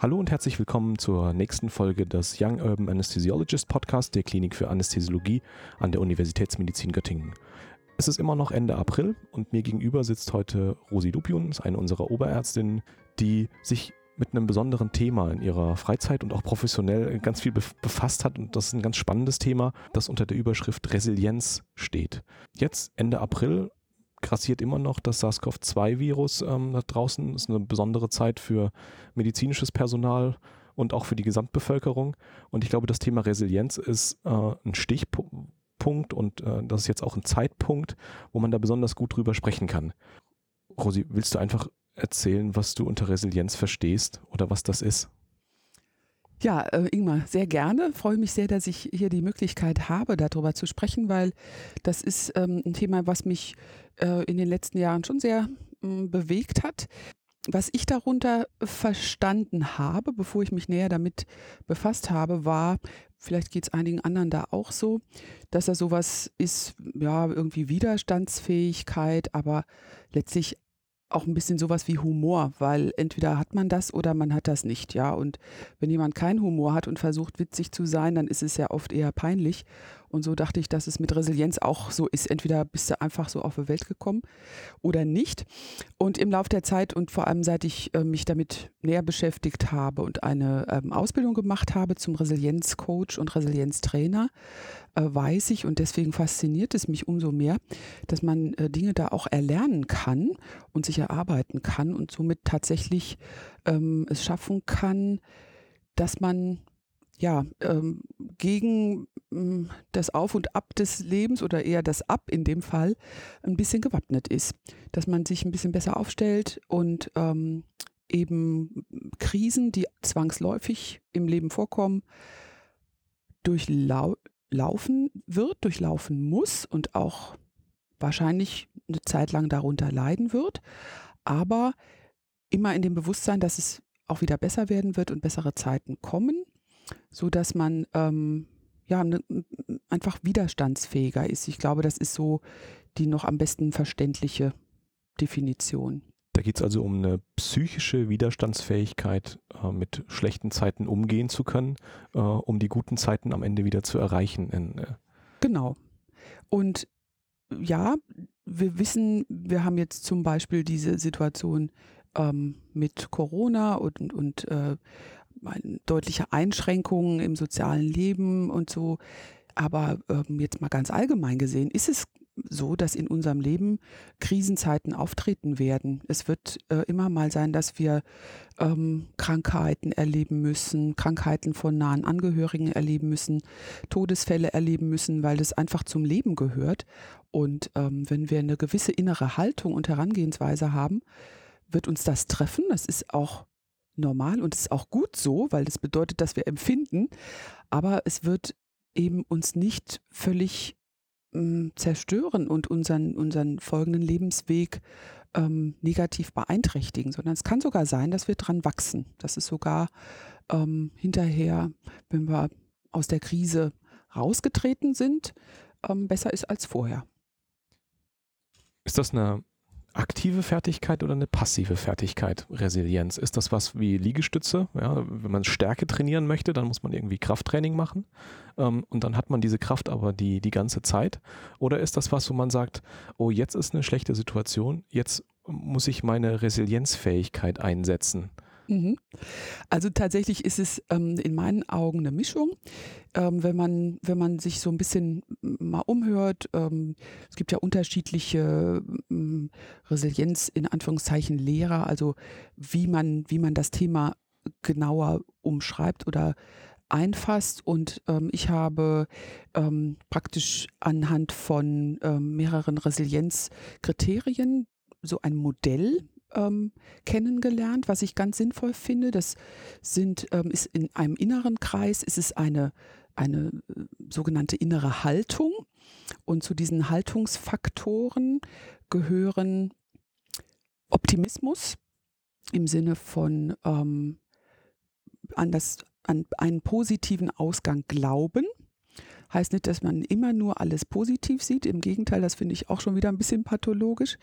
Hallo und herzlich willkommen zur nächsten Folge des Young Urban Anesthesiologist Podcast der Klinik für Anästhesiologie an der Universitätsmedizin Göttingen. Es ist immer noch Ende April und mir gegenüber sitzt heute Rosi Dupions, eine unserer Oberärztinnen, die sich mit einem besonderen Thema in ihrer Freizeit und auch professionell ganz viel befasst hat. Und das ist ein ganz spannendes Thema, das unter der Überschrift Resilienz steht. Jetzt, Ende April, grassiert immer noch das SARS-CoV-2-Virus ähm, da draußen. Das ist eine besondere Zeit für medizinisches Personal und auch für die Gesamtbevölkerung. Und ich glaube, das Thema Resilienz ist äh, ein Stichpunkt und äh, das ist jetzt auch ein Zeitpunkt, wo man da besonders gut drüber sprechen kann. Rosi, willst du einfach erzählen, was du unter Resilienz verstehst oder was das ist? Ja, äh, Ingmar, sehr gerne. Freue mich sehr, dass ich hier die Möglichkeit habe, darüber zu sprechen, weil das ist ähm, ein Thema, was mich äh, in den letzten Jahren schon sehr äh, bewegt hat. Was ich darunter verstanden habe, bevor ich mich näher damit befasst habe, war, vielleicht geht es einigen anderen da auch so, dass er sowas ist, ja, irgendwie Widerstandsfähigkeit, aber letztlich auch ein bisschen sowas wie Humor, weil entweder hat man das oder man hat das nicht, ja. Und wenn jemand keinen Humor hat und versucht witzig zu sein, dann ist es ja oft eher peinlich. Und so dachte ich, dass es mit Resilienz auch so ist. Entweder bist du einfach so auf die Welt gekommen oder nicht. Und im Laufe der Zeit und vor allem seit ich äh, mich damit näher beschäftigt habe und eine ähm, Ausbildung gemacht habe zum Resilienzcoach und Resilienztrainer, äh, weiß ich und deswegen fasziniert es mich umso mehr, dass man äh, Dinge da auch erlernen kann und sich erarbeiten kann und somit tatsächlich ähm, es schaffen kann, dass man ja, ähm, gegen ähm, das Auf und Ab des Lebens oder eher das Ab in dem Fall ein bisschen gewappnet ist. Dass man sich ein bisschen besser aufstellt und ähm, eben Krisen, die zwangsläufig im Leben vorkommen, durchlaufen wird, durchlaufen muss und auch wahrscheinlich eine Zeit lang darunter leiden wird, aber immer in dem Bewusstsein, dass es auch wieder besser werden wird und bessere Zeiten kommen so dass man ähm, ja ne, einfach widerstandsfähiger ist. Ich glaube, das ist so die noch am besten verständliche Definition. Da geht es also um eine psychische Widerstandsfähigkeit, äh, mit schlechten Zeiten umgehen zu können, äh, um die guten Zeiten am Ende wieder zu erreichen. In, äh genau. Und ja, wir wissen, wir haben jetzt zum Beispiel diese Situation ähm, mit Corona und, und äh, deutliche Einschränkungen im sozialen Leben und so. Aber ähm, jetzt mal ganz allgemein gesehen, ist es so, dass in unserem Leben Krisenzeiten auftreten werden. Es wird äh, immer mal sein, dass wir ähm, Krankheiten erleben müssen, Krankheiten von nahen Angehörigen erleben müssen, Todesfälle erleben müssen, weil das einfach zum Leben gehört. Und ähm, wenn wir eine gewisse innere Haltung und Herangehensweise haben, wird uns das treffen. Das ist auch normal und es ist auch gut so, weil das bedeutet, dass wir empfinden, aber es wird eben uns nicht völlig ähm, zerstören und unseren, unseren folgenden Lebensweg ähm, negativ beeinträchtigen, sondern es kann sogar sein, dass wir dran wachsen, dass es sogar ähm, hinterher, wenn wir aus der Krise rausgetreten sind, ähm, besser ist als vorher. Ist das eine aktive Fertigkeit oder eine passive Fertigkeit, Resilienz? Ist das was wie Liegestütze? Ja, wenn man Stärke trainieren möchte, dann muss man irgendwie Krafttraining machen ähm, und dann hat man diese Kraft aber die, die ganze Zeit. Oder ist das was, wo man sagt, oh, jetzt ist eine schlechte Situation, jetzt muss ich meine Resilienzfähigkeit einsetzen? Mhm. Also tatsächlich ist es ähm, in meinen Augen eine Mischung. Ähm, wenn, man, wenn man sich so ein bisschen mal umhört, ähm, es gibt ja unterschiedliche ähm, Resilienz in Anführungszeichen Lehrer, also wie man, wie man das Thema genauer umschreibt oder einfasst und ähm, ich habe ähm, praktisch anhand von ähm, mehreren Resilienzkriterien so ein Modell ähm, kennengelernt, was ich ganz sinnvoll finde. Das sind, ähm, ist in einem inneren Kreis, ist es eine, eine äh, sogenannte innere Haltung. Und zu diesen Haltungsfaktoren gehören Optimismus im Sinne von ähm, an, das, an einen positiven Ausgang glauben, Heißt nicht, dass man immer nur alles positiv sieht. Im Gegenteil, das finde ich auch schon wieder ein bisschen pathologisch.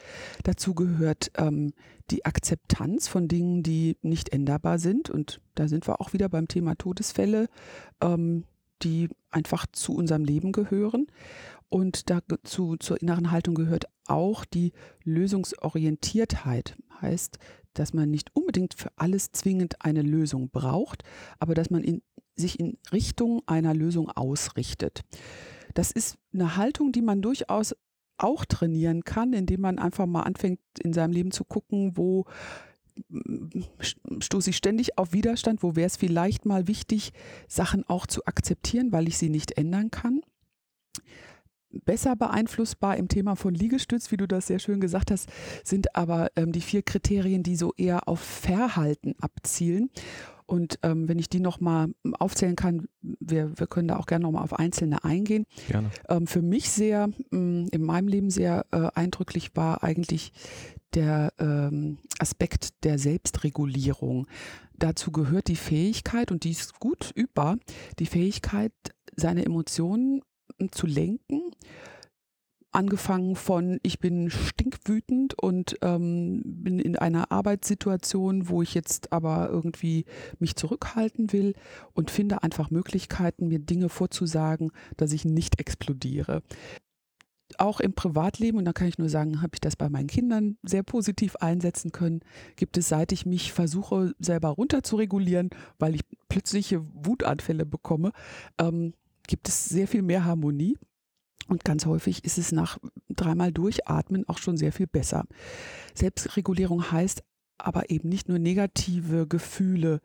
Dazu gehört ähm, die Akzeptanz von Dingen, die nicht änderbar sind. Und da sind wir auch wieder beim Thema Todesfälle, ähm, die einfach zu unserem Leben gehören. Und dazu zur inneren Haltung gehört auch die Lösungsorientiertheit. Heißt, dass man nicht unbedingt für alles zwingend eine Lösung braucht, aber dass man in, sich in Richtung einer Lösung ausrichtet. Das ist eine Haltung, die man durchaus auch trainieren kann, indem man einfach mal anfängt, in seinem Leben zu gucken, wo stoße ich ständig auf Widerstand, wo wäre es vielleicht mal wichtig, Sachen auch zu akzeptieren, weil ich sie nicht ändern kann besser beeinflussbar im Thema von Liegestütz, wie du das sehr schön gesagt hast, sind aber ähm, die vier Kriterien, die so eher auf Verhalten abzielen. Und ähm, wenn ich die nochmal aufzählen kann, wir, wir können da auch gerne nochmal auf einzelne eingehen. Gerne. Ähm, für mich sehr, mh, mm, in meinem Leben sehr äh, eindrücklich war eigentlich der ähm, Aspekt der Selbstregulierung. Dazu gehört die Fähigkeit, und die ist gut übbar, die Fähigkeit, seine Emotionen zu lenken. Angefangen von, ich bin stinkwütend und ähm, bin in einer Arbeitssituation, wo ich jetzt aber irgendwie mich zurückhalten will und finde einfach Möglichkeiten, mir Dinge vorzusagen, dass ich nicht explodiere auch im Privatleben, und da kann ich nur sagen, habe ich das bei meinen Kindern sehr positiv einsetzen können, gibt es, seit ich mich versuche, selber runter zu regulieren, weil ich plötzliche Wutanfälle bekomme, ähm, gibt es sehr viel mehr Harmonie. Und ganz häufig ist es nach dreimal Durchatmen auch schon sehr viel besser. Selbstregulierung heißt aber eben nicht nur negative Gefühle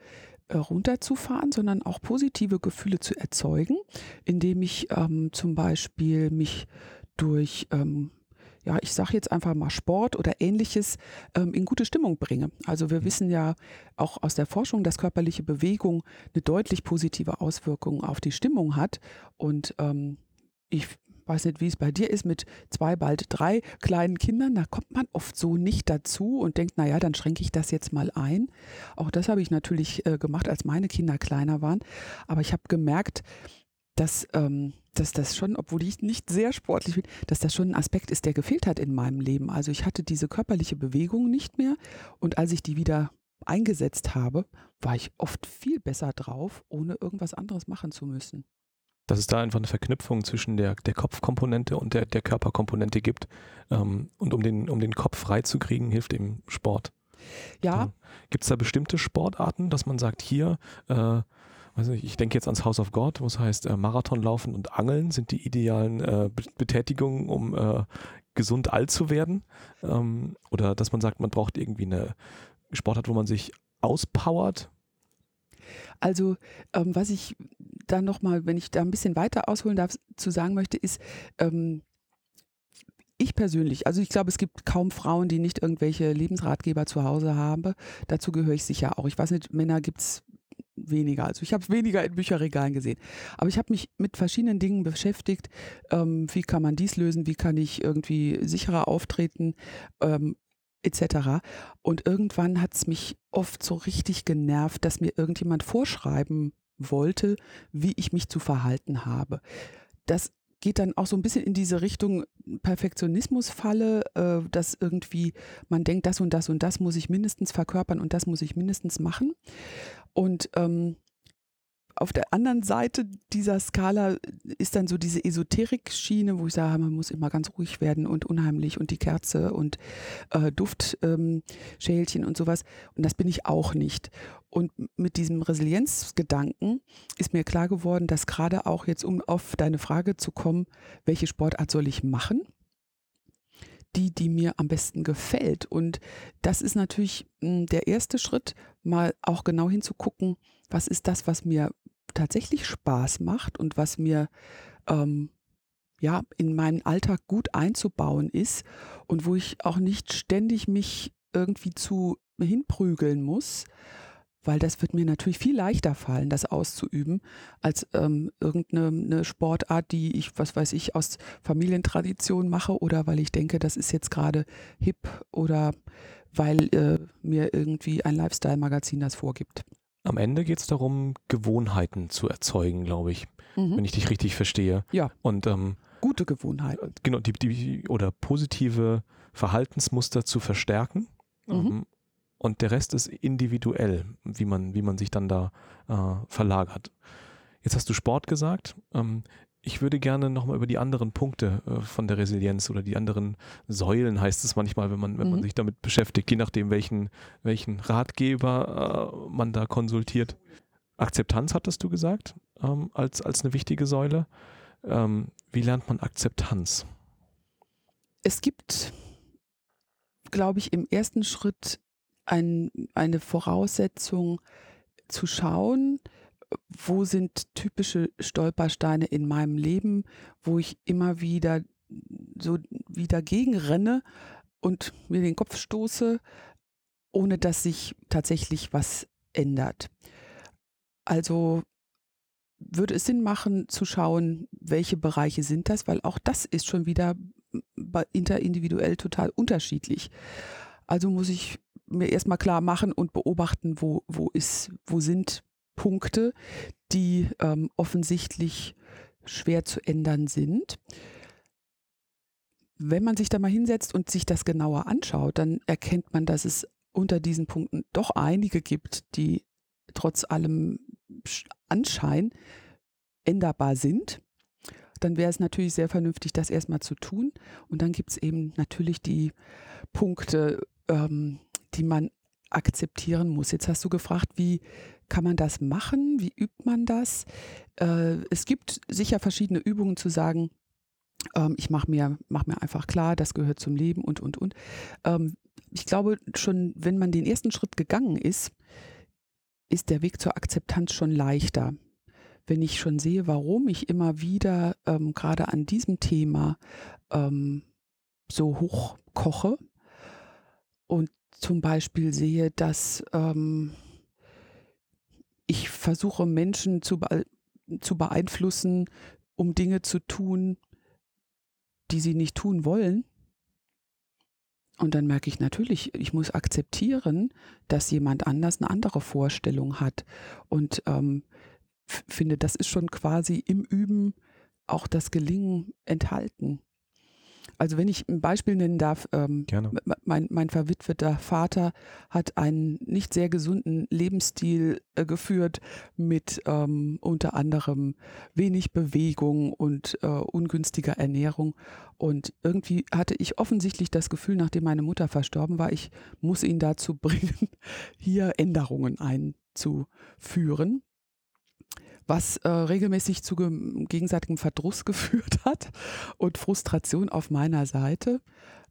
äh, runterzufahren, sondern auch positive Gefühle zu erzeugen, indem ich ähm, zum Beispiel mich durch ähm, ja, ich sage jetzt einfach mal Sport oder ähnliches ähm, in gute Stimmung bringe. Also wir mhm. wissen ja auch aus der Forschung, dass körperliche Bewegung eine deutlich positive Auswirkung auf die Stimmung hat. Und ähm, ich weiß nicht, wie es bei dir ist mit zwei, bald drei kleinen Kindern, da kommt man oft so nicht dazu und denkt, naja, dann schränke ich das jetzt mal ein. Auch das habe ich natürlich äh, gemacht, als meine Kinder kleiner waren. Aber ich habe gemerkt, dass, ähm, dass das schon, obwohl ich nicht sehr sportlich bin, dass das schon ein Aspekt ist, der gefehlt hat in meinem Leben. Also ich hatte diese körperliche Bewegung nicht mehr und als ich die wieder eingesetzt habe, war ich oft viel besser drauf, ohne irgendwas anderes machen zu müssen. Dass es da einfach eine Verknüpfung zwischen der, der Kopfkomponente und der, der Körperkomponente gibt. Ähm, und um den, um den Kopf freizukriegen, hilft eben Sport. Ja. Gibt es da bestimmte Sportarten, dass man sagt, hier, äh, also ich denke jetzt ans House of God, wo es heißt, äh, Marathonlaufen und Angeln sind die idealen äh, Betätigungen, um äh, gesund alt zu werden. Ähm, oder dass man sagt, man braucht irgendwie eine Sportart, wo man sich auspowert. Also ähm, was ich da nochmal, wenn ich da ein bisschen weiter ausholen darf, zu sagen möchte, ist, ähm, ich persönlich, also ich glaube, es gibt kaum Frauen, die nicht irgendwelche Lebensratgeber zu Hause haben. Dazu gehöre ich sicher auch. Ich weiß nicht, Männer gibt es weniger. Also ich habe es weniger in Bücherregalen gesehen. Aber ich habe mich mit verschiedenen Dingen beschäftigt. Ähm, wie kann man dies lösen? Wie kann ich irgendwie sicherer auftreten? Ähm, etc. Und irgendwann hat es mich oft so richtig genervt, dass mir irgendjemand vorschreiben wollte, wie ich mich zu verhalten habe. Das geht dann auch so ein bisschen in diese Richtung Perfektionismusfalle, äh, dass irgendwie man denkt, das und das und das muss ich mindestens verkörpern und das muss ich mindestens machen. Und ähm, auf der anderen Seite dieser Skala ist dann so diese Esoterik-Schiene, wo ich sage, man muss immer ganz ruhig werden und unheimlich und die Kerze und äh, Duftschälchen ähm, und sowas. Und das bin ich auch nicht. Und mit diesem Resilienzgedanken ist mir klar geworden, dass gerade auch jetzt, um auf deine Frage zu kommen, welche Sportart soll ich machen? die, die mir am besten gefällt. Und das ist natürlich hm, der erste Schritt, mal auch genau hinzugucken, was ist das, was mir tatsächlich Spaß macht und was mir ähm, ja in meinen Alltag gut einzubauen ist und wo ich auch nicht ständig mich irgendwie zu hinprügeln muss, weil das wird mir natürlich viel leichter fallen, das auszuüben, als ähm, irgendeine Sportart, die ich, was weiß ich, aus Familientradition mache oder weil ich denke, das ist jetzt gerade hip oder weil äh, mir irgendwie ein Lifestyle-Magazin das vorgibt. Am Ende geht es darum, Gewohnheiten zu erzeugen, glaube ich. mhm. wenn ich dich richtig verstehe. Ja. Und ähm, gute Gewohnheiten. Äh, genau, die, die, oder positive Verhaltensmuster zu verstärken. Mhm. Ähm, und der Rest ist individuell, wie man, wie man sich dann da äh, verlagert. Jetzt hast du Sport gesagt. Ähm, ich würde gerne nochmal über die anderen Punkte äh, von der Resilienz oder die anderen Säulen heißt es manchmal, wenn man, wenn mhm. man sich damit beschäftigt, je nachdem, welchen, welchen Ratgeber äh, man da konsultiert. Akzeptanz hattest du gesagt, ähm, als, als eine wichtige Säule. Ähm, wie lernt man Akzeptanz? Es gibt, glaube ich, im ersten Schritt ein, eine Voraussetzung zu schauen, wo sind typische Stolpersteine in meinem Leben, wo ich immer wieder so wieder gegenrenne und mir den Kopf stoße, ohne dass sich tatsächlich was ändert. Also würde es Sinn machen zu schauen, welche Bereiche sind das, weil auch das ist schon wieder interindividuell total unterschiedlich. Also muss ich mir erstmal klar machen und beobachten, wo, wo, ist, wo sind Punkte, die ähm, offensichtlich schwer zu ändern sind. Wenn man sich da mal hinsetzt und sich das genauer anschaut, dann erkennt man, dass es unter diesen Punkten doch einige gibt, die trotz allem Anschein änderbar sind. Dann wäre es natürlich sehr vernünftig, das erstmal zu tun. Und dann gibt es eben natürlich die Punkte, ähm, die man akzeptieren muss. Jetzt hast du gefragt, wie kann man das machen? Wie übt man das? Äh, es gibt sicher verschiedene Übungen zu sagen, ähm, ich mache mir, mach mir einfach klar, das gehört zum Leben und, und, und. Ähm, ich glaube schon, wenn man den ersten Schritt gegangen ist, ist der Weg zur Akzeptanz schon leichter. Wenn ich schon sehe, warum ich immer wieder ähm, gerade an diesem Thema ähm, so hoch koche und zum Beispiel sehe, dass ähm, ich versuche Menschen zu, zu beeinflussen, um Dinge zu tun, die sie nicht tun wollen. Und dann merke ich natürlich, ich muss akzeptieren, dass jemand anders eine andere Vorstellung hat. Und ähm, finde, das ist schon quasi im Üben auch das Gelingen enthalten. Also wenn ich ein Beispiel nennen darf, ähm. Mein, mein verwitweter Vater hat einen nicht sehr gesunden Lebensstil äh, geführt mit ähm, unter anderem wenig Bewegung und äh, ungünstiger Ernährung. Und irgendwie hatte ich offensichtlich das Gefühl, nachdem meine Mutter verstorben war, ich muss ihn dazu bringen, hier Änderungen einzuführen was äh, regelmäßig zu gegenseitigem Verdruss geführt hat und Frustration auf meiner Seite.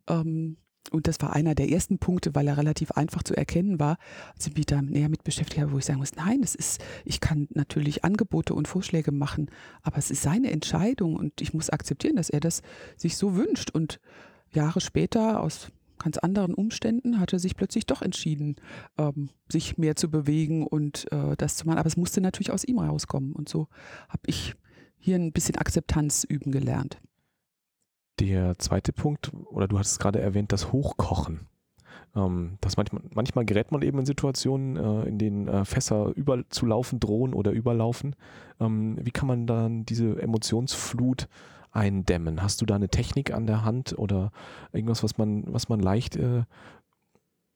Ähm, und das war einer der ersten Punkte, weil er relativ einfach zu erkennen war, als ich mich da näher mit beschäftigt habe, wo ich sagen muss, nein, das ist, ich kann natürlich Angebote und Vorschläge machen, aber es ist seine Entscheidung und ich muss akzeptieren, dass er das sich so wünscht. Und Jahre später, aus ganz anderen Umständen hat er sich plötzlich doch entschieden, ähm, sich mehr zu bewegen und äh, das zu machen. Aber es musste natürlich aus ihm rauskommen. Und so habe ich hier ein bisschen Akzeptanz üben gelernt. Der zweite Punkt, oder du hattest gerade erwähnt, das Hochkochen. Ähm, das manchmal, manchmal gerät man eben in Situationen, äh, in denen äh, Fässer überzulaufen drohen oder überlaufen. Ähm, wie kann man dann diese Emotionsflut eindämmen? Hast du da eine Technik an der Hand oder irgendwas, was man, was man leicht äh,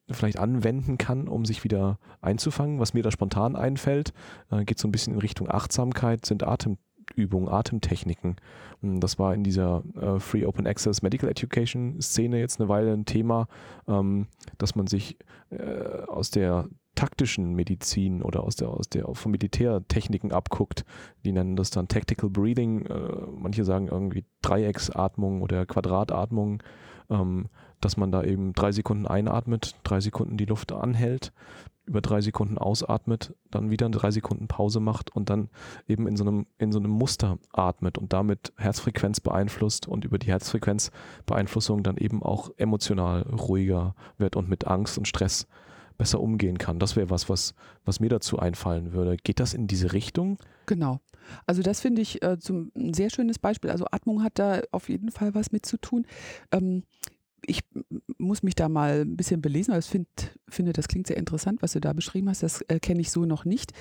vielleicht anwenden kann, um sich wieder einzufangen? Was mir da spontan einfällt, äh, geht so ein bisschen in Richtung Achtsamkeit, sind Atemübungen, Atemtechniken. Hm, das war in dieser äh, Free Open Access Medical Education Szene jetzt eine Weile ein Thema, ähm, dass man sich äh, aus der taktischen Medizin oder aus der, aus der von Militärtechniken abguckt. Die nennen das dann Tactical Breathing. Äh, manche sagen irgendwie Dreiecksatmung oder Quadratatmung, ähm, dass man da eben drei Sekunden einatmet, drei Sekunden die Luft anhält, über drei Sekunden ausatmet, dann wieder drei Sekunden Pause macht und dann eben in so einem, in so einem Muster atmet und damit Herzfrequenz beeinflusst und über die Herzfrequenzbeeinflussung dann eben auch emotional ruhiger wird und mit Angst und Stress besser umgehen kann. Das wäre was, was, was mir dazu einfallen würde. Geht das in diese Richtung? Genau. Also das finde ich äh, zum, ein sehr schönes Beispiel. Also Atmung hat da auf jeden Fall was mit zu tun. Ähm, ich muss mich da mal ein bisschen belesen, weil ich find, finde, das klingt sehr interessant, was du da beschrieben hast. Das äh, kenne ich so noch nicht.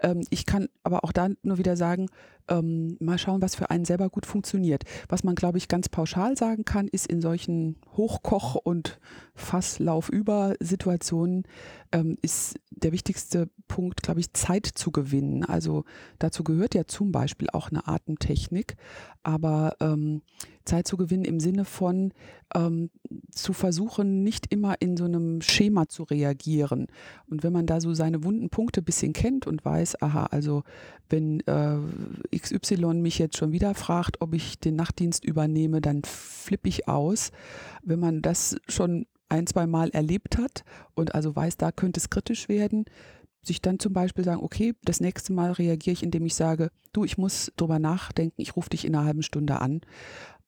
Ähm, ich kann aber auch da nur wieder sagen, ähm, mal schauen, was für einen selber gut funktioniert. Was man, glaube ich, ganz pauschal sagen kann, ist in solchen Hochkoch- und Fasslaufüber-Situationen ähm, ist der wichtigste Punkt, glaube ich, Zeit zu gewinnen. Also dazu gehört ja zum Beispiel auch eine Atemtechnik, aber ähm, Zeit zu gewinnen im Sinne von ähm, zu versuchen, nicht immer in so einem Schema zu reagieren. Und wenn man da so seine wunden Punkte ein bisschen kennt und weiß, aha, also wenn äh, XY mich jetzt schon wieder fragt, ob ich den Nachtdienst übernehme, dann flippe ich aus. Wenn man das schon ein, zwei Mal erlebt hat und also weiß, da könnte es kritisch werden, sich dann zum Beispiel sagen, okay, das nächste Mal reagiere ich, indem ich sage, du, ich muss drüber nachdenken, ich rufe dich in einer halben Stunde an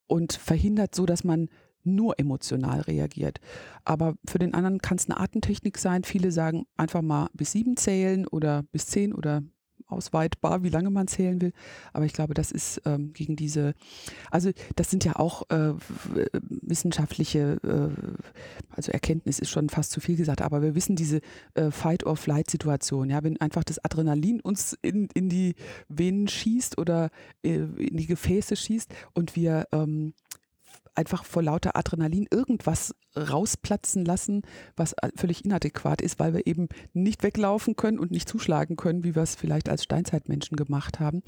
und verhindert so, dass man nur emotional reagiert. Aber für den anderen kann es eine Artentechnik sein. Viele sagen einfach mal bis sieben zählen oder bis zehn oder ausweitbar, wie lange man zählen will. Aber ich glaube, das ist ähm, gegen diese, also das sind ja auch äh, wissenschaftliche, äh, also Erkenntnis ist schon fast zu viel gesagt, aber wir wissen diese äh, Fight-or-Flight-Situation, ja, wenn einfach das Adrenalin uns in, in die Venen schießt oder äh, in die Gefäße schießt und wir ähm, einfach vor lauter Adrenalin irgendwas rausplatzen lassen, was völlig inadäquat ist, weil wir eben nicht weglaufen können und nicht zuschlagen können, wie wir es vielleicht als Steinzeitmenschen gemacht haben.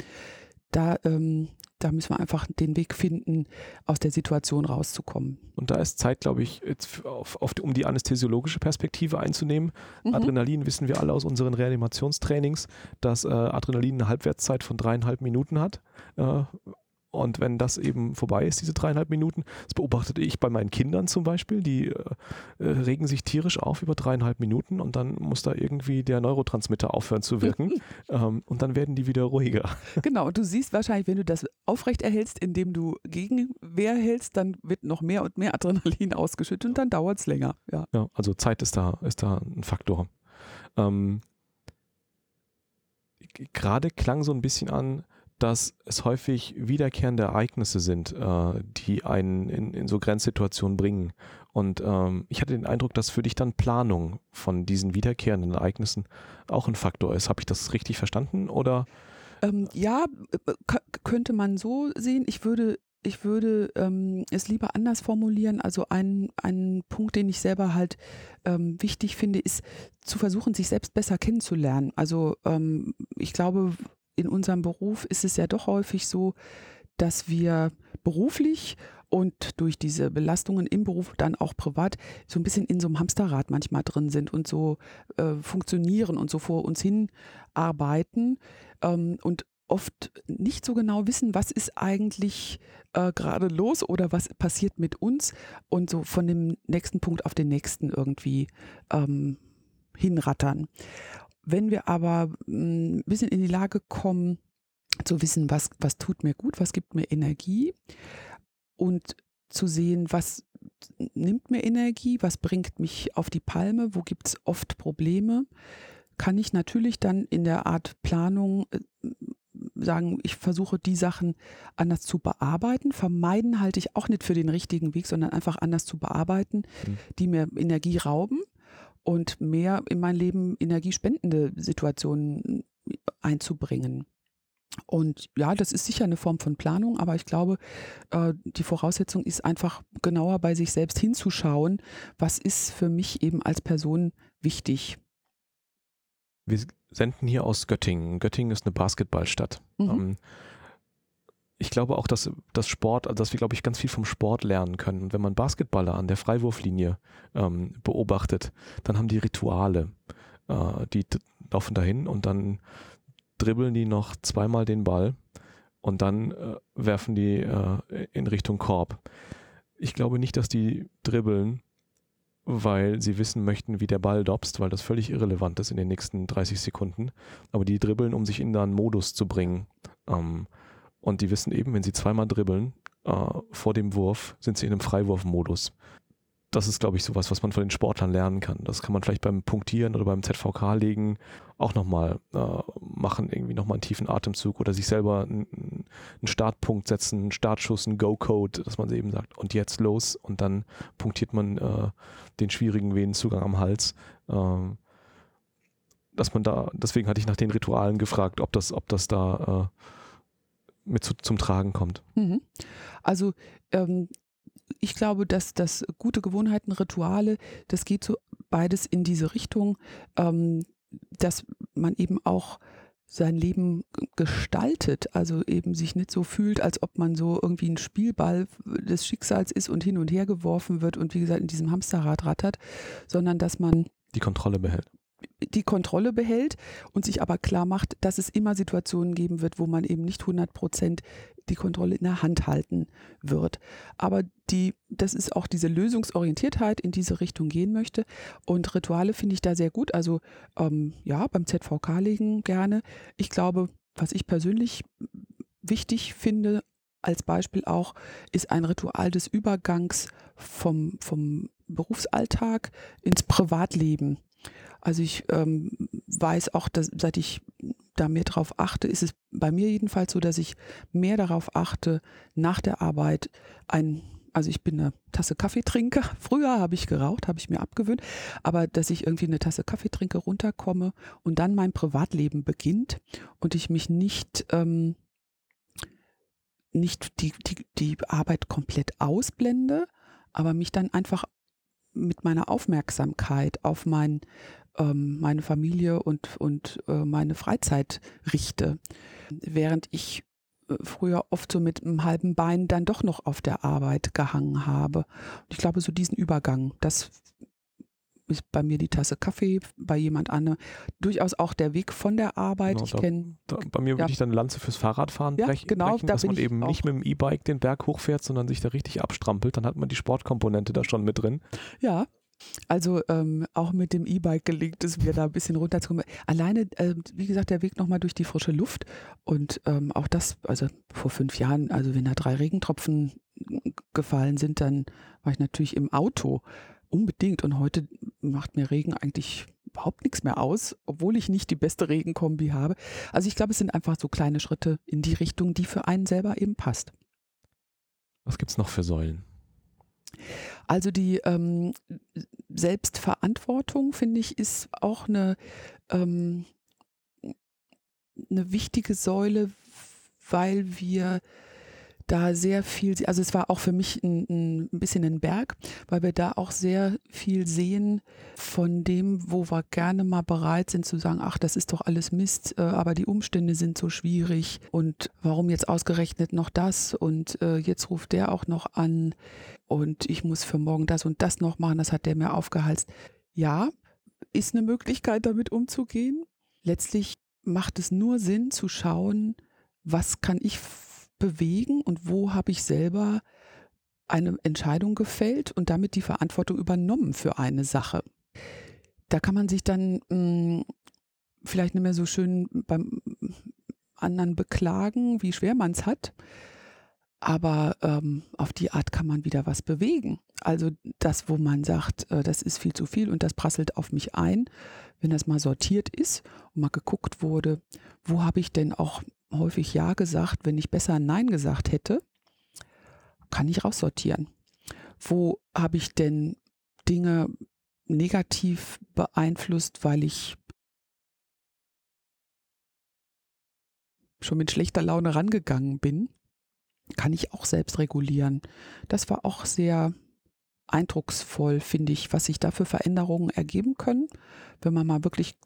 Da, ähm, da müssen wir einfach den Weg finden, aus der Situation rauszukommen. Und da ist Zeit, glaube ich, auf, auf, um die anästhesiologische Perspektive einzunehmen. Mhm. Adrenalin wissen wir alle aus unseren Reanimationstrainings, dass äh, Adrenalin eine Halbwertszeit von dreieinhalb Minuten hat. Äh, und wenn das eben vorbei ist, diese dreieinhalb Minuten, das beobachtete ich bei meinen Kindern zum Beispiel, die äh, äh, regen sich tierisch auf über dreieinhalb Minuten und dann muss da irgendwie der Neurotransmitter aufhören zu wirken ähm, und dann werden die wieder ruhiger. Genau, und du siehst wahrscheinlich, wenn du das aufrecht erhältst, indem du Gegenwehr hältst, dann wird noch mehr und mehr Adrenalin ausgeschüttet und dann dauert es länger. Ja. ja, also Zeit ist da, ist da ein Faktor. Ähm, Gerade klang so ein bisschen an, dass es häufig wiederkehrende Ereignisse sind, äh, die einen in, in, so Grenzsituationen bringen. Und ähm, ich hatte den Eindruck, dass für dich dann Planung von diesen wiederkehrenden Ereignissen auch ein Faktor ist. Habe ich das richtig verstanden oder? Ähm, ja, könnte man so sehen. Ich würde ich würde ähm, es lieber anders formulieren. Also ein, ein Punkt, den ich selber halt ähm, wichtig finde, ist zu versuchen, sich selbst besser kennenzulernen. Also ähm, ich glaube, in unserem Beruf ist es ja doch häufig so, dass wir beruflich und durch diese Belastungen im Beruf dann auch privat so ein bisschen in so einem Hamsterrad manchmal drin sind und so äh, funktionieren und so vor uns hin arbeiten ähm, und oft nicht so genau wissen, was ist eigentlich äh, gerade los oder was passiert mit uns und so von dem nächsten Punkt auf den nächsten irgendwie ähm, hinrattern. Wenn wir aber ein hm, bisschen in die Lage kommen, zu wissen, was, was tut mir gut, was gibt mir Energie und zu sehen, was nimmt mir Energie, was bringt mich auf die Palme, wo gibt es oft Probleme, kann ich natürlich dann in der Art Planung äh, sagen, ich versuche die Sachen anders zu bearbeiten. Vermeiden halte ich auch nicht für den richtigen Weg, sondern einfach anders zu bearbeiten, mhm. die mir Energie rauben und mehr in mein Leben energiespendende Situationen einzubringen. Und ja, das ist sicher eine Form von Planung, aber ich glaube, äh, die Voraussetzung ist einfach genauer bei sich selbst hinzuschauen, was ist für mich eben als Person wichtig. Wir senden hier aus Göttingen. Göttingen ist eine Basketballstadt. Mhm. Ähm, ich glaube auch, dass das Sport, also dass wir, glaube ich, ganz viel vom Sport lernen können. Und wenn man Basketballer an der Freiwurflinie ähm, beobachtet, dann haben die Rituale. Äh, die laufen dahin und dann dribbeln die noch zweimal den Ball und dann äh, werfen die äh, in Richtung Korb. Ich glaube nicht, dass die dribbeln, weil sie wissen möchten, wie der Ball dobst, weil das völlig irrelevant ist in den nächsten 30 Sekunden. Aber die dribbeln, um sich in einen Modus zu bringen. Ähm, und die wissen eben, wenn sie zweimal dribbeln äh, vor dem Wurf, sind sie in einem Freiwurfmodus. Das ist, glaube ich, sowas, was man von den Sportlern lernen kann. Das kann man vielleicht beim Punktieren oder beim ZVK legen auch nochmal äh, machen, irgendwie nochmal einen tiefen Atemzug oder sich selber einen, einen Startpunkt setzen, einen Startschuss, einen Go-Code, dass man eben sagt, und jetzt los und dann punktiert man äh, den schwierigen Venenzugang am Hals. Äh, dass man da, deswegen hatte ich nach den Ritualen gefragt, ob das, ob das da äh, mit zu, zum Tragen kommt. Mhm. Also ähm, ich glaube, dass das gute Gewohnheiten, Rituale, das geht so beides in diese Richtung, ähm, dass man eben auch sein Leben gestaltet, also eben sich nicht so fühlt, als ob man so irgendwie ein Spielball des Schicksals ist und hin und her geworfen wird und wie gesagt in diesem Hamsterrad rattert, sondern dass man die Kontrolle behält die Kontrolle behält und sich aber klar macht, dass es immer Situationen geben wird, wo man eben nicht 100 Prozent die Kontrolle in der Hand halten wird. Aber die, das ist auch diese Lösungsorientiertheit in diese Richtung gehen möchte. Und Rituale finde ich da sehr gut. Also ähm, ja, beim ZVK legen gerne. Ich glaube, was ich persönlich wichtig finde, als Beispiel auch, ist ein Ritual des Übergangs vom, vom Berufsalltag ins Privatleben. Also ich ähm, weiß auch, dass seit ich da mehr drauf achte, ist es bei mir jedenfalls so, dass ich mehr darauf achte, nach der Arbeit ein, also ich bin eine Tasse Kaffee trinke. Früher habe ich geraucht, habe ich mir abgewöhnt, aber dass ich irgendwie eine Tasse Kaffee trinke, runterkomme und dann mein Privatleben beginnt und ich mich nicht ähm, nicht die, die, die Arbeit komplett ausblende, aber mich dann einfach mit meiner Aufmerksamkeit auf mein ähm, meine Familie und, und äh, meine Freizeit richte. Während ich äh, früher oft so mit einem halben Bein dann doch noch auf der Arbeit gehangen habe. Und ich glaube, so diesen Übergang, das ist bei mir die Tasse Kaffee, bei jemand anderem durchaus auch der Weg von der Arbeit. Genau, ich kenne bei mir ja. würde ich dann Lanze fürs Fahrradfahren ja, brechen, genau, brechen, da dass man eben nicht mit dem E-Bike den Berg hochfährt, sondern sich da richtig abstrampelt. Dann hat man die Sportkomponente da schon mit drin. Ja, also ähm, auch mit dem E-Bike gelingt es mir da ein bisschen runterzukommen. Alleine, äh, wie gesagt, der Weg nochmal durch die frische Luft und ähm, auch das, also vor fünf Jahren, also wenn da drei Regentropfen gefallen sind, dann war ich natürlich im Auto unbedingt und heute macht mir Regen eigentlich überhaupt nichts mehr aus, obwohl ich nicht die beste Regenkombi habe. Also ich glaube, es sind einfach so kleine Schritte in die Richtung, die für einen selber eben passt. Was gibt es noch für Säulen? Also die ähm, Selbstverantwortung, finde ich, ist auch eine, ähm, eine wichtige Säule, weil wir da sehr viel, also es war auch für mich ein, ein, bisschen ein Berg, weil wir da auch sehr viel sehen von dem, wo wir gerne mal bereit sind zu sagen, ach, das ist doch alles Mist, äh, aber die Umstände sind so schwierig und warum jetzt ausgerechnet noch das und äh, jetzt ruft der auch noch an und ich muss für morgen das und das noch machen, das hat der mir aufgehalst. Ja, ist eine Möglichkeit, damit umzugehen. Letztlich macht es nur Sinn zu schauen, was kann ich bewegen und wo habe ich selber eine Entscheidung gefällt und damit die Verantwortung übernommen für eine Sache. Da kann man sich dann mh, hm, vielleicht nicht mehr so schön beim anderen beklagen, wie schwer man es hat. Aber ähm, auf die Art kann man wieder was bewegen. Also das, wo man sagt, äh, das ist viel zu viel und das prasselt auf mich ein, wenn das mal sortiert ist und mal geguckt wurde, wo habe ich denn auch häufig Ja gesagt, wenn ich besser Nein gesagt hätte, kann ich raussortieren. Wo habe ich denn Dinge negativ beeinflusst, weil ich schon mit schlechter Laune rangegangen bin, kann ich auch selbst regulieren. Das war auch sehr eindrucksvoll, finde ich, was sich da für Veränderungen ergeben können, wenn man mal wirklich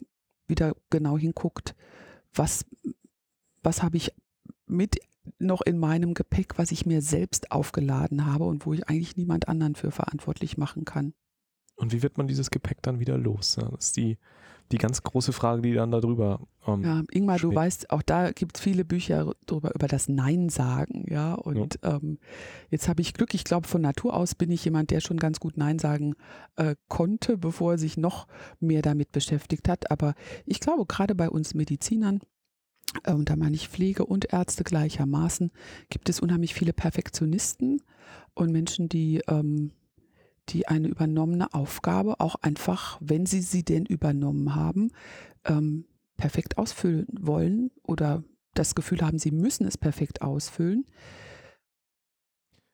wieder genau hinguckt, was was habe ich mit noch in meinem Gepäck, was ich mir selbst aufgeladen habe und wo ich eigentlich niemand anderen für verantwortlich machen kann. Und wie wird man dieses Gepäck dann wieder los? Das ist die, die ganz große Frage, die dann darüber. Ähm, ja, Ingmar, steht. du weißt, auch da gibt es viele Bücher darüber, über das Nein sagen, ja. Und ja. Ähm, jetzt habe ich Glück, ich glaube, von Natur aus bin ich jemand, der schon ganz gut Nein sagen äh, konnte, bevor er sich noch mehr damit beschäftigt hat. Aber ich glaube, gerade bei uns Medizinern, und da meine ich Pflege und Ärzte gleichermaßen, gibt es unheimlich viele Perfektionisten und Menschen, die, ähm, die eine übernommene Aufgabe auch einfach, wenn sie sie denn übernommen haben, ähm, perfekt ausfüllen wollen oder das Gefühl haben, sie müssen es perfekt ausfüllen.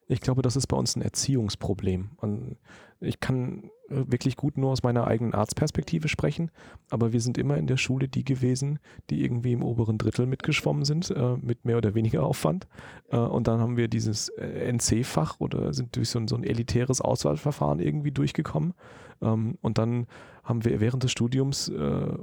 Ich glaube, das ist bei uns ein Erziehungsproblem. Und ich kann äh, wirklich gut nur aus meiner eigenen Arztperspektive sprechen, aber wir sind immer in der Schule die gewesen, die irgendwie im oberen Drittel mitgeschwommen sind, äh, mit mehr oder weniger Aufwand. Äh, und dann haben wir dieses äh, NC-Fach oder sind durch so ein, so ein elitäres Auswahlverfahren irgendwie durchgekommen. Ähm, und dann haben wir während des Studiums äh,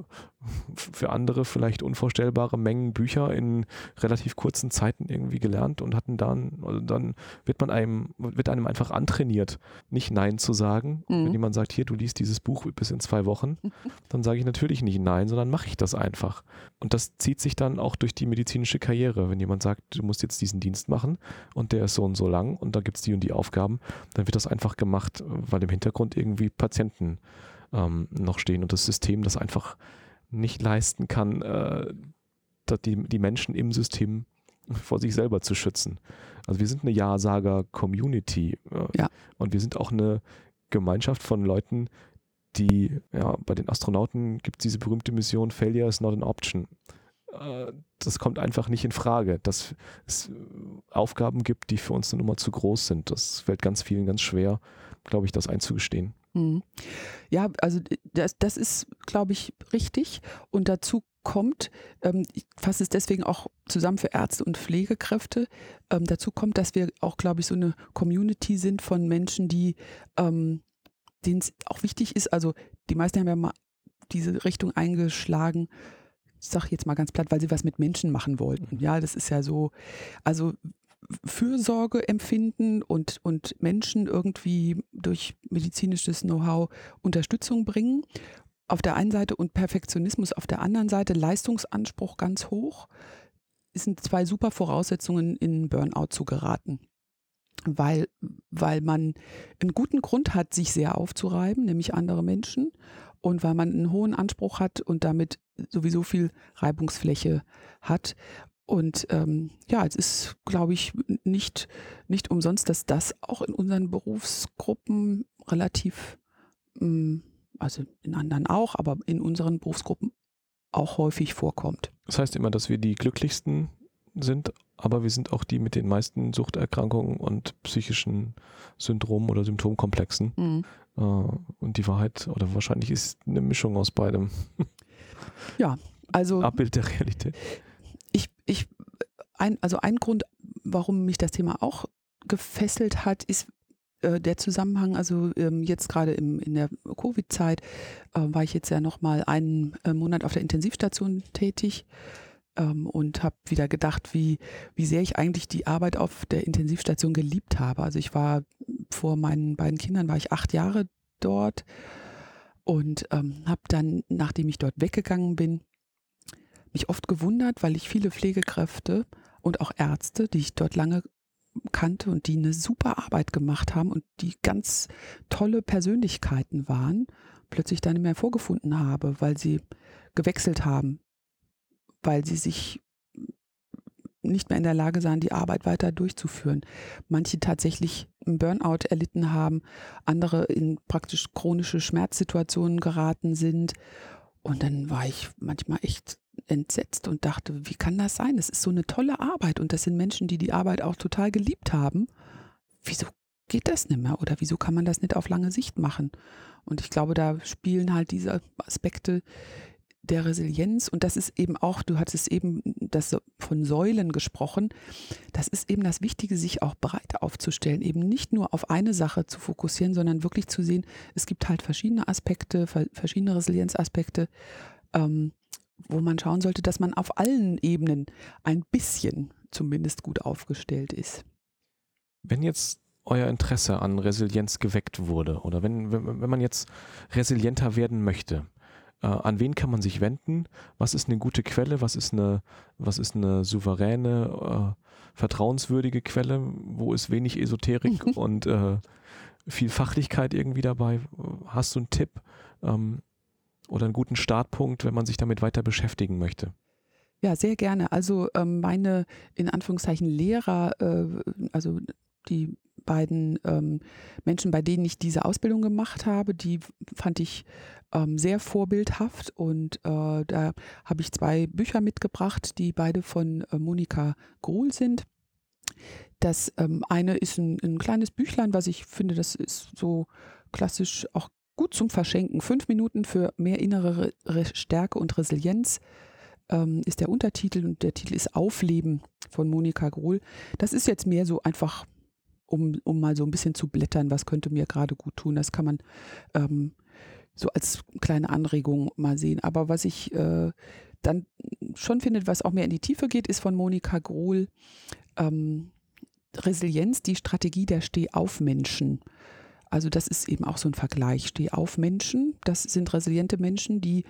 für andere vielleicht unvorstellbare Mengen Bücher in relativ kurzen Zeiten irgendwie gelernt und hatten dann, also dann wird man einem, wird einem einfach antrainiert, nicht Nein zu sagen. Mhm. Wenn jemand sagt, hier, du liest dieses Buch bis in zwei Wochen, dann sage ich natürlich nicht Nein, sondern mache ich das einfach. Und das zieht sich dann auch durch die medizinische Karriere. Wenn jemand sagt, du musst jetzt diesen Dienst machen und der ist so und so lang und da gibt es die und die Aufgaben, dann wird das einfach gemacht, weil im Hintergrund irgendwie Patienten ähm, noch stehen und das System das einfach nicht leisten kann, äh, die, die Menschen im System vor sich selber zu schützen. Also wir sind eine Ja-Sager-Community äh, ja. und wir sind auch eine Gemeinschaft von Leuten, die, ja, bei den Astronauten gibt es diese berühmte Mission Failure is not an option. Äh, das kommt einfach nicht in Frage, dass es Aufgaben gibt, die für uns eine Nummer zu groß sind. Das fällt ganz vielen ganz schwer, glaube ich, das einzugestehen. Mhm. Ja, also das, das ist, glaube ich, richtig. Und dazu kommt, ähm, ich fasse es deswegen auch zusammen für Ärzte und Pflegekräfte, ähm, dazu kommt, dass wir auch, glaube ich, so eine Community sind von Menschen, die ähm, denen es auch wichtig ist, also die meisten haben ja mal diese Richtung eingeschlagen, ich sage jetzt mal ganz platt, weil sie was mit Menschen machen wollten. Ja, das ist ja so, also Fürsorge empfinden und, und Menschen irgendwie durch medizinisches Know-how Unterstützung bringen. Auf der einen Seite und Perfektionismus auf der anderen Seite, Leistungsanspruch ganz hoch, sind zwei super Voraussetzungen, in Burnout zu geraten. Weil, weil man einen guten Grund hat, sich sehr aufzureiben, nämlich andere Menschen, und weil man einen hohen Anspruch hat und damit sowieso viel Reibungsfläche hat. Und ähm, ja, es ist, glaube ich, nicht, nicht umsonst, dass das auch in unseren Berufsgruppen relativ, ähm, also in anderen auch, aber in unseren Berufsgruppen auch häufig vorkommt. Das heißt immer, dass wir die glücklichsten sind, aber wir sind auch die mit den meisten Suchterkrankungen und psychischen Syndromen oder Symptomkomplexen. Mhm. Äh, und die Wahrheit, oder wahrscheinlich ist eine Mischung aus beidem. Ja, also. Abbild der Realität ich, ein, also ein Grund, warum mich das Thema auch gefesselt hat, ist äh, der Zusammenhang, also ähm, jetzt gerade in der Covid-Zeit äh, war ich jetzt ja nochmal einen äh, Monat auf der Intensivstation tätig ähm, und habe wieder gedacht, wie, wie sehr ich eigentlich die Arbeit auf der Intensivstation geliebt habe. Also ich war vor meinen beiden Kindern, war ich acht Jahre dort und ähm, habe dann, nachdem ich dort weggegangen bin, mich oft gewundert, weil ich viele Pflegekräfte und auch Ärzte, die ich dort lange kannte und die eine super Arbeit gemacht haben und die ganz tolle Persönlichkeiten waren, plötzlich dann nicht mehr vorgefunden habe, weil sie gewechselt haben, weil sie sich nicht mehr in der Lage sahen, die Arbeit weiter durchzuführen. Manche tatsächlich einen Burnout erlitten haben, andere in praktisch chronische Schmerzsituationen geraten sind. Und dann war ich manchmal echt entsetzt und dachte, wie kann das sein? Das ist so eine tolle Arbeit und das sind Menschen, die die Arbeit auch total geliebt haben. Wieso geht das nicht mehr oder wieso kann man das nicht auf lange Sicht machen? Und ich glaube, da spielen halt diese Aspekte der Resilienz und das ist eben auch, du hattest eben das von Säulen gesprochen, das ist eben das Wichtige, sich auch breit aufzustellen, eben nicht nur auf eine Sache zu fokussieren, sondern wirklich zu sehen, es gibt halt verschiedene Aspekte, verschiedene Resilienzaspekte, ähm, wo man schauen sollte, dass man auf allen Ebenen ein bisschen zumindest gut aufgestellt ist. Wenn jetzt euer Interesse an Resilienz geweckt wurde oder wenn, wenn, wenn man jetzt resilienter werden möchte, äh, an wen kann man sich wenden? Was ist eine gute Quelle? Was ist eine, was ist eine souveräne, äh, vertrauenswürdige Quelle? Wo ist wenig Esoterik und äh, viel Fachlichkeit irgendwie dabei? Hast du einen Tipp? Ähm, oder einen guten Startpunkt, wenn man sich damit weiter beschäftigen möchte? Ja, sehr gerne. Also ähm, meine in Anführungszeichen Lehrer, äh, also die beiden ähm, Menschen, bei denen ich diese Ausbildung gemacht habe, die fand ich ähm, sehr vorbildhaft und äh, da habe ich zwei Bücher mitgebracht, die beide von äh, Monika Gruhl sind. Das ähm, eine ist ein, ein, kleines Büchlein, was ich finde, das ist so klassisch auch gut zum Verschenken. Fünf Minuten für mehr innere Stärke und Resilienz ähm, ist der Untertitel und der Titel ist Aufleben von Monika Grohl. Das ist jetzt mehr so einfach, um, um mal so ein bisschen zu blättern, was könnte mir gerade gut tun. Das kann man ähm, so als kleine Anregung mal sehen. Aber was ich äh, dann schon finde, was auch mehr in die Tiefe geht, ist von Monika Grohl ähm, Resilienz, die Strategie der Stehaufmenschen. Also das ist eben auch so ein Vergleich. Stehaufmenschen, das sind resiliente Menschen, die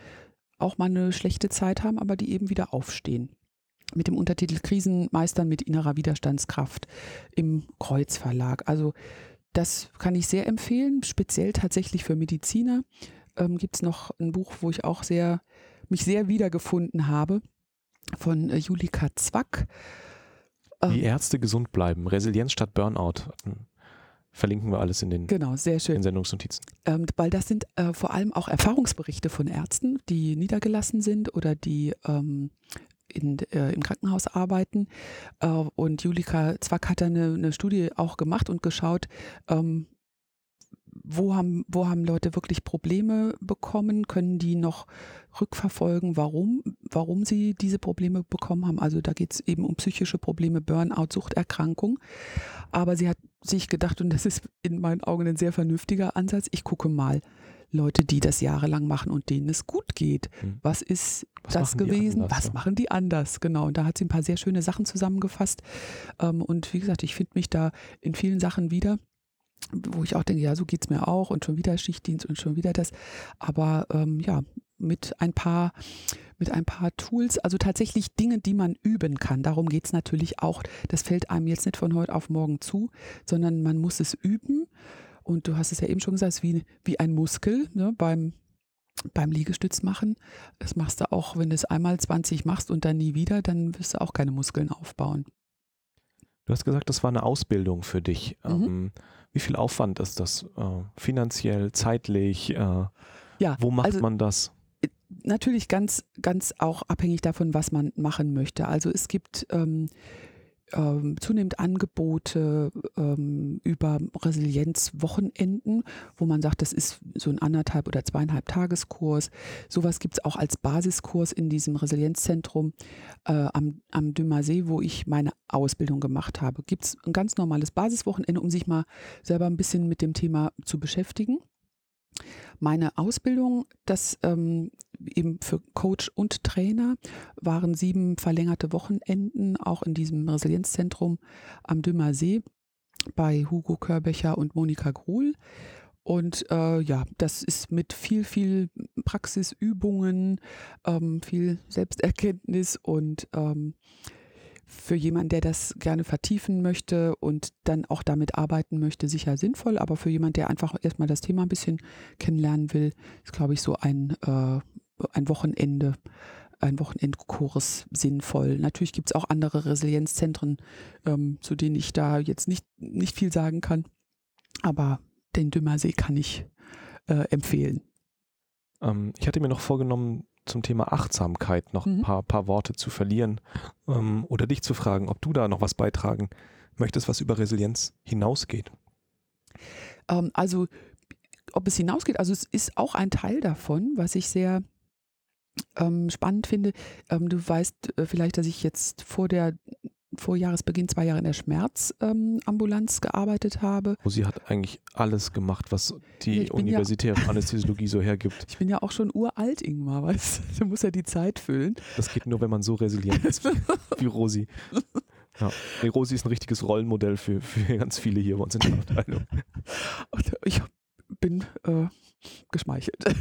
auch mal eine schlechte Zeit haben, aber die eben wieder aufstehen. Mit dem Untertitel Krisenmeistern mit innerer Widerstandskraft im Kreuzverlag. Also das kann ich sehr empfehlen, speziell tatsächlich für Mediziner. Ähm, Gibt es noch ein Buch, wo ich auch sehr, mich sehr wiedergefunden habe, von äh, Julika Zwack. Die ähm, Ärzte gesund bleiben, Resilienz statt Burnout. Verlinken wir alles in den, genau, sehr schön. In Sendungsnotizen. Ähm, weil das sind äh, vor allem auch Erfahrungsberichte von Ärzten, die niedergelassen sind oder die ähm, in, äh, im Krankenhaus arbeiten. Äh, und Julika Zwack hat da eine, eine, Studie auch gemacht und geschaut, ähm, wo haben, wo haben Leute wirklich Probleme bekommen? Können die noch rückverfolgen, warum, warum sie diese Probleme bekommen haben? Also da geht es eben um psychische Probleme, Burnout, Suchterkrankung. Aber sie hat sich gedacht, und das ist in meinen Augen ein sehr vernünftiger Ansatz, ich gucke mal Leute, die das jahrelang machen und denen es gut geht. Hm. Was ist Was das gewesen? Anders, Was ja? machen die anders? Genau. Und da hat sie ein paar sehr schöne Sachen zusammengefasst. Ähm, und wie gesagt, ich finde mich da in vielen Sachen wieder wo ich auch denke, ja, so geht es mir auch und schon wieder Schichtdienst und schon wieder das. Aber ähm, ja, mit ein paar mit ein paar Tools, also tatsächlich Dinge, die man üben kann. Darum geht es natürlich auch. Das fällt einem jetzt nicht von heute auf morgen zu, sondern man muss es üben. Und du hast es ja eben schon gesagt, es ist wie, wie ein Muskel ne, beim, beim Liegestütz machen. Das machst du auch, wenn du es einmal 20 machst und dann nie wieder, dann wirst du auch keine Muskeln aufbauen. Du hast gesagt, das war eine Ausbildung für dich. Mhm. Ähm, wie viel Aufwand ist das? Äh, finanziell, zeitlich? Äh, ja, wo macht also, man das? Natürlich ganz, ganz auch abhängig davon, was man machen möchte. Also es gibt ähm, ähm, zunehmend Angebote ähm, über Resilienzwochenenden, wo man sagt, das ist so ein anderthalb oder zweieinhalb Tageskurs. Sowas gibt es auch als Basiskurs in diesem Resilienzzentrum äh, am, am Dümmer See, wo ich meine Ausbildung gemacht habe. Gibt es ein ganz normales Basiswochenende, um sich mal selber ein bisschen mit dem Thema zu beschäftigen. Meine Ausbildung, das ähm, eben für Coach und Trainer, waren sieben verlängerte Wochenenden, auch in diesem Resilienzzentrum am Dümmer See bei Hugo Körbecher und Monika Gruhl. Und äh, ja, das ist mit viel, viel Praxisübungen, ähm, viel Selbsterkenntnis und ähm, für jemanden, der das gerne vertiefen möchte und dann auch damit arbeiten möchte, sicher sinnvoll. Aber für jemanden, der einfach erstmal das Thema ein bisschen kennenlernen will, ist, glaube ich, so ein, äh, ein Wochenende, ein Wochenendkurs sinnvoll. Natürlich gibt es auch andere Resilienzzentren, ähm, zu denen ich da jetzt nicht, nicht viel sagen kann. Aber den Dümmersee kann ich äh, empfehlen. Ähm, ich hatte mir noch vorgenommen, zum Thema Achtsamkeit noch ein mhm. paar, paar Worte zu verlieren ähm, oder dich zu fragen, ob du da noch was beitragen möchtest, was über Resilienz hinausgeht. Ähm, also, ob es hinausgeht, also es ist auch ein Teil davon, was ich sehr ähm, spannend finde. Ähm, du weißt äh, vielleicht, dass ich jetzt vor der vor Jahresbeginn zwei Jahre in der Schmerzambulanz ähm, gearbeitet habe. Wo sie hat eigentlich alles gemacht, was die ja, universitäre ja, Anästhesiologie so hergibt. Ich bin ja auch schon uralt, Ingmar, weißt du? Du musst ja die Zeit füllen. Das geht nur, wenn man so resilient ist wie, wie Rosi. Ja. Nee, Rosi ist ein richtiges Rollenmodell für, für ganz viele hier bei uns in der Abteilung. Ich bin äh, geschmeichelt.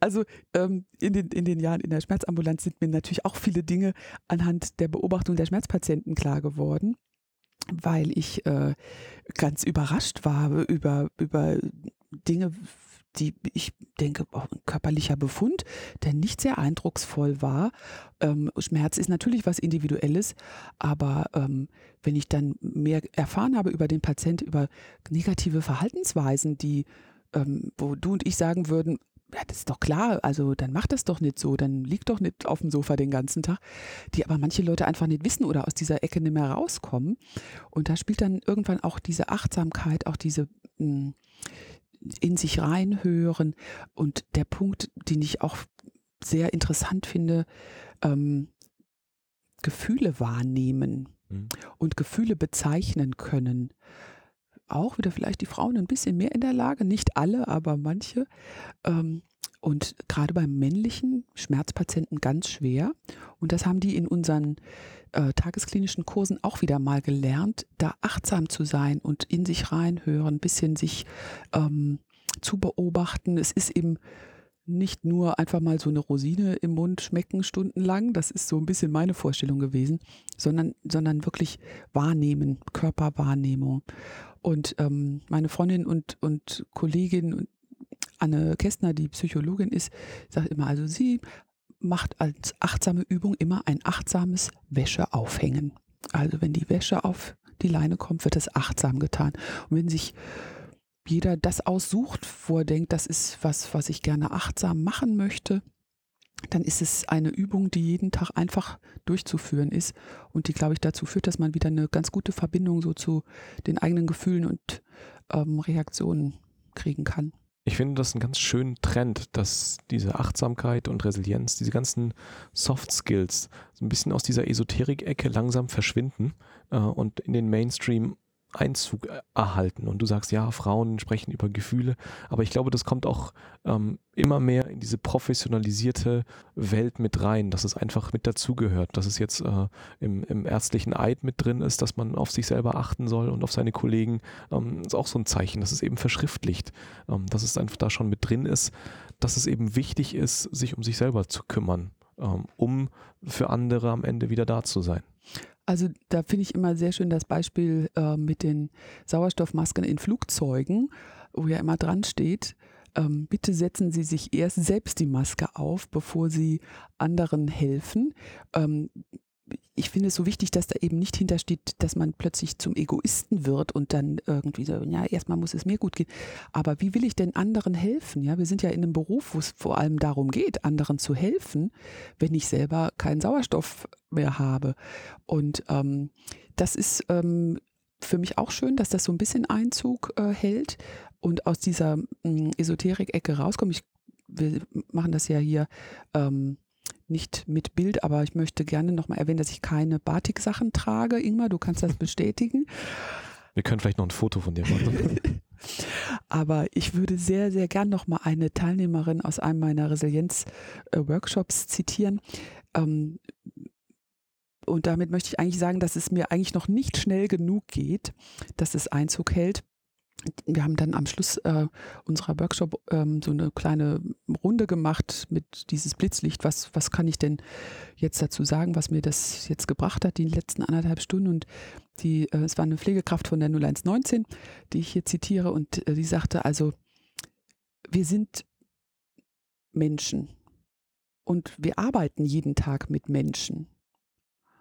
Also ähm, in, den, in den Jahren in der Schmerzambulanz sind mir natürlich auch viele Dinge anhand der Beobachtung der Schmerzpatienten klar geworden, weil ich äh, ganz überrascht war über, über Dinge, die ich denke, oh, ein körperlicher Befund, der nicht sehr eindrucksvoll war. Ähm, Schmerz ist natürlich was Individuelles, aber ähm, wenn ich dann mehr erfahren habe über den Patient, über negative Verhaltensweisen, die ähm, wo du und ich sagen würden, ja, das ist doch klar, also dann mach das doch nicht so, dann lieg doch nicht auf dem Sofa den ganzen Tag, die aber manche Leute einfach nicht wissen oder aus dieser Ecke nicht mehr rauskommen. Und da spielt dann irgendwann auch diese Achtsamkeit, auch diese mh, hm, in sich reinhören und der Punkt, den ich auch sehr interessant finde, ähm, Gefühle wahrnehmen mhm. und Gefühle bezeichnen können auch wieder vielleicht die Frauen ein bisschen mehr in der Lage, nicht alle, aber manche. Ähm, und gerade beim männlichen Schmerzpatienten ganz schwer. Und das haben die in unseren äh, tagesklinischen Kursen auch wieder mal gelernt, da achtsam zu sein und in sich reinhören, ein bisschen sich ähm, zu beobachten. Es ist eben nicht nur einfach mal so eine Rosine im Mund schmecken stundenlang, das ist so ein bisschen meine Vorstellung gewesen, sondern, sondern wirklich wahrnehmen, Körperwahrnehmung. Und ähm, meine Freundin und, und Kollegin Anne Kästner, die Psychologin ist, sagt immer, also sie macht als achtsame Übung immer ein achtsames Wäscheaufhängen. Also wenn die Wäsche auf die Leine kommt, wird das achtsam getan. Und wenn sich jeder das aussucht, wo er denkt, das ist was, was ich gerne achtsam machen möchte, dann ist es eine Übung, die jeden Tag einfach durchzuführen ist und die, glaube ich, dazu führt, dass man wieder eine ganz gute Verbindung so zu den eigenen Gefühlen und ähm, Reaktionen kriegen kann. Ich finde das einen ganz schönen Trend, dass diese Achtsamkeit und Resilienz, diese ganzen Soft Skills so ein bisschen aus dieser Esoterik-Ecke langsam verschwinden äh, und in den Mainstream Einzug erhalten. Und du sagst, ja, Frauen sprechen über Gefühle, aber ich glaube, das kommt auch ähm, immer mehr in diese professionalisierte Welt mit rein, dass es einfach mit dazugehört, dass es jetzt äh, im, im, ärztlichen Eid mit drin ist, dass man auf sich selber achten soll und auf seine Kollegen. Ähm, ist auch so ein Zeichen, dass es eben verschriftlicht, ähm, dass es einfach da schon mit drin ist, dass es eben wichtig ist, sich um sich selber zu kümmern, ähm, um für andere am Ende wieder da zu sein. Also da finde ich immer sehr schön das Beispiel äh, mit den Sauerstoffmasken in Flugzeugen, wo ja immer dran steht, ähm, bitte setzen Sie sich erst selbst die Maske auf, bevor Sie anderen helfen. Ähm, ich finde es so wichtig, dass da eben nicht hintersteht, dass man plötzlich zum Egoisten wird und dann irgendwie so, ja, erstmal muss es mir gut gehen. Aber wie will ich denn anderen helfen? Ja, wir sind ja in einem Beruf, wo es vor allem darum geht, anderen zu helfen, wenn ich selber keinen Sauerstoff mehr habe. Und ähm, das ist ähm, für mich auch schön, dass das so ein bisschen Einzug äh, hält und aus dieser mm, Esoterik-Ecke rauskommt. Ich, wir machen das ja hier ähm, nicht mit Bild, aber ich möchte gerne nochmal erwähnen, dass ich keine Batik-Sachen trage. Ingmar, du kannst das bestätigen. Wir können vielleicht noch ein Foto von dir machen. aber ich würde sehr, sehr gern nochmal eine Teilnehmerin aus einem meiner Resilienz-Workshops zitieren. Ähm, und damit möchte ich eigentlich sagen, dass es mir eigentlich noch nicht schnell genug geht, dass es Einzug hält wir haben dann am Schluss äh, unserer Workshop ähm, so eine kleine Runde gemacht mit dieses Blitzlicht. Was, was kann ich denn jetzt dazu sagen, was mir das jetzt gebracht hat, die letzten anderthalb Stunden? Und die, äh, es war eine Pflegekraft von der 0119, die ich hier zitiere, und äh, die sagte also, wir sind Menschen und wir arbeiten jeden Tag mit Menschen.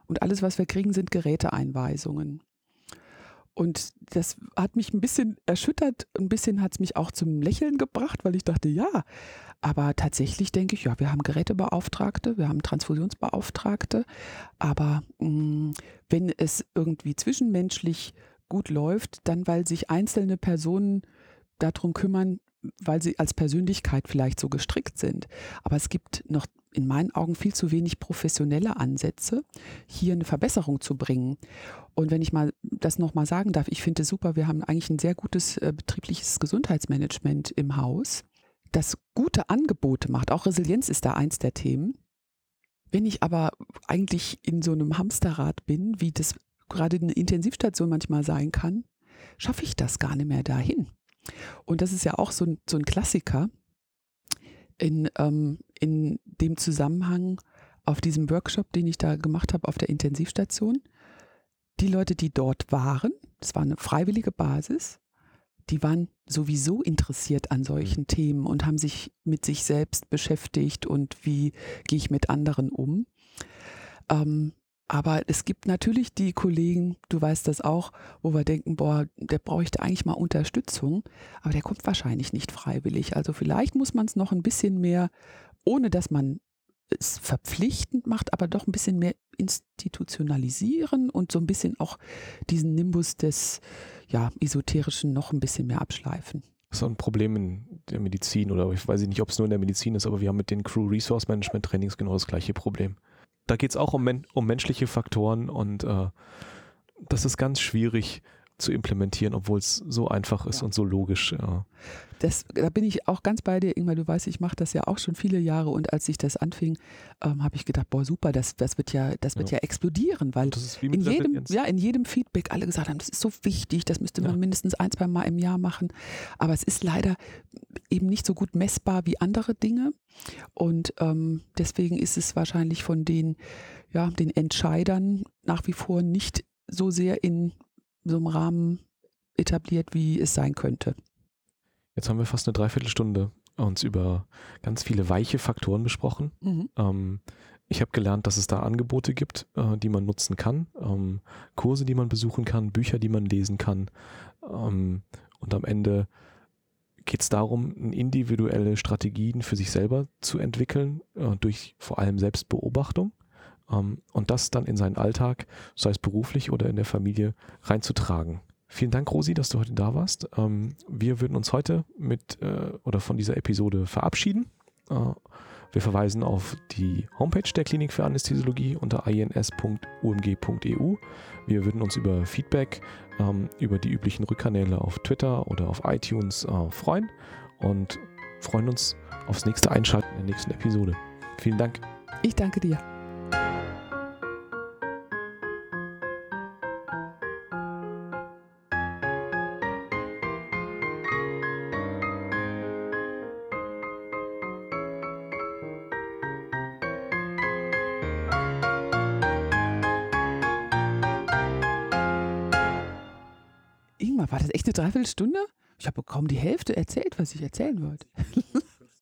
Und alles, was wir kriegen, sind Geräteeinweisungen. Und das hat mich ein bisschen erschüttert, ein bisschen hat es mich auch zum Lächeln gebracht, weil ich dachte, ja, aber tatsächlich denke ich, ja, wir haben Gerätebeauftragte, wir haben Transfusionsbeauftragte, aber mh, mm, wenn es irgendwie zwischenmenschlich gut läuft, dann weil sich einzelne Personen darum kümmern, weil sie als Persönlichkeit vielleicht so gestrickt sind. Aber es gibt noch in meinen Augen viel zu wenig professionelle Ansätze, hier eine Verbesserung zu bringen. Und wenn ich mal das nochmal sagen darf, ich finde es super, wir haben eigentlich ein sehr gutes äh, betriebliches Gesundheitsmanagement im Haus, das gute Angebote macht. Auch Resilienz ist da eins der Themen. Wenn ich aber eigentlich in so einem Hamsterrad bin, wie das gerade eine Intensivstation manchmal sein kann, schaffe ich das gar nicht mehr dahin. Und das ist ja auch so ein, so ein Klassiker in, ähm, in dem Zusammenhang auf diesem Workshop, den ich da gemacht habe auf der Intensivstation. Die Leute, die dort waren, das war eine freiwillige Basis, die waren sowieso interessiert an solchen mhm. Themen und haben sich mit sich selbst beschäftigt und wie gehe ich mit anderen um. Ähm, Aber es gibt natürlich die Kollegen, du weißt das auch, wo wir denken, boah, der bräuchte eigentlich mal Unterstützung, aber der kommt wahrscheinlich nicht freiwillig. Also vielleicht muss man es noch ein bisschen mehr, ohne dass man es verpflichtend macht, aber doch ein bisschen mehr institutionalisieren und so ein bisschen auch diesen Nimbus des ja, Esoterischen noch ein bisschen mehr abschleifen. Das ist ein Problem in der Medizin oder ich weiß nicht, ob es nur in der Medizin ist, aber wir haben mit den Crew Resource Management Trainings genau das gleiche Problem. Da geht es auch um, men um menschliche Faktoren und äh, das ist ganz schwierig, zu implementieren, obwohl es so einfach ist ja. und so logisch. Ja. Das, da bin ich auch ganz bei dir, Ingmar. Du weißt, ich mache das ja auch schon viele Jahre und als ich das anfing, ähm, habe ich gedacht, boah, super, das, das wird ja, das wird ja, ja explodieren, weil in jedem, ja, in jedem Feedback alle gesagt haben, das ist so wichtig, das müsste man mindestens ein, zwei Mal im Jahr machen. Aber es ist leider eben nicht so gut messbar wie andere Dinge. Und ähm, deswegen ist es wahrscheinlich von den, ja, den Entscheidern nach wie vor nicht so sehr in so einem Rahmen etabliert, wie es sein könnte. Jetzt haben wir fast eine Dreiviertelstunde uns über ganz viele weiche Faktoren besprochen. Mhm. Ähm, ich habe gelernt, dass es da Angebote gibt, äh, die man nutzen kann, ähm, Kurse, die man besuchen kann, Bücher, die man lesen kann. Ähm, und am Ende geht es darum, individuelle Strategien für sich selber zu entwickeln, äh, durch vor allem Selbstbeobachtung. Ähm, und das dann in seinen Alltag, sei es beruflich oder in der Familie, reinzutragen. Vielen Dank, Rosi, dass du heute da warst. Ähm, wir würden uns heute mit äh, oder von dieser Episode verabschieden. Äh, wir verweisen auf die Homepage der Klinik für Anästhesiologie unter ins.umg.eu. Wir würden uns über Feedback, ähm, über die üblichen Rückkanäle auf Twitter oder auf iTunes äh, freuen und freuen uns aufs nächste Einschalten in der nächsten Episode. Vielen Dank. Ich danke dir. Dreiviertelstunde? Ich habe kaum die Hälfte erzählt, was ich erzählen wollte.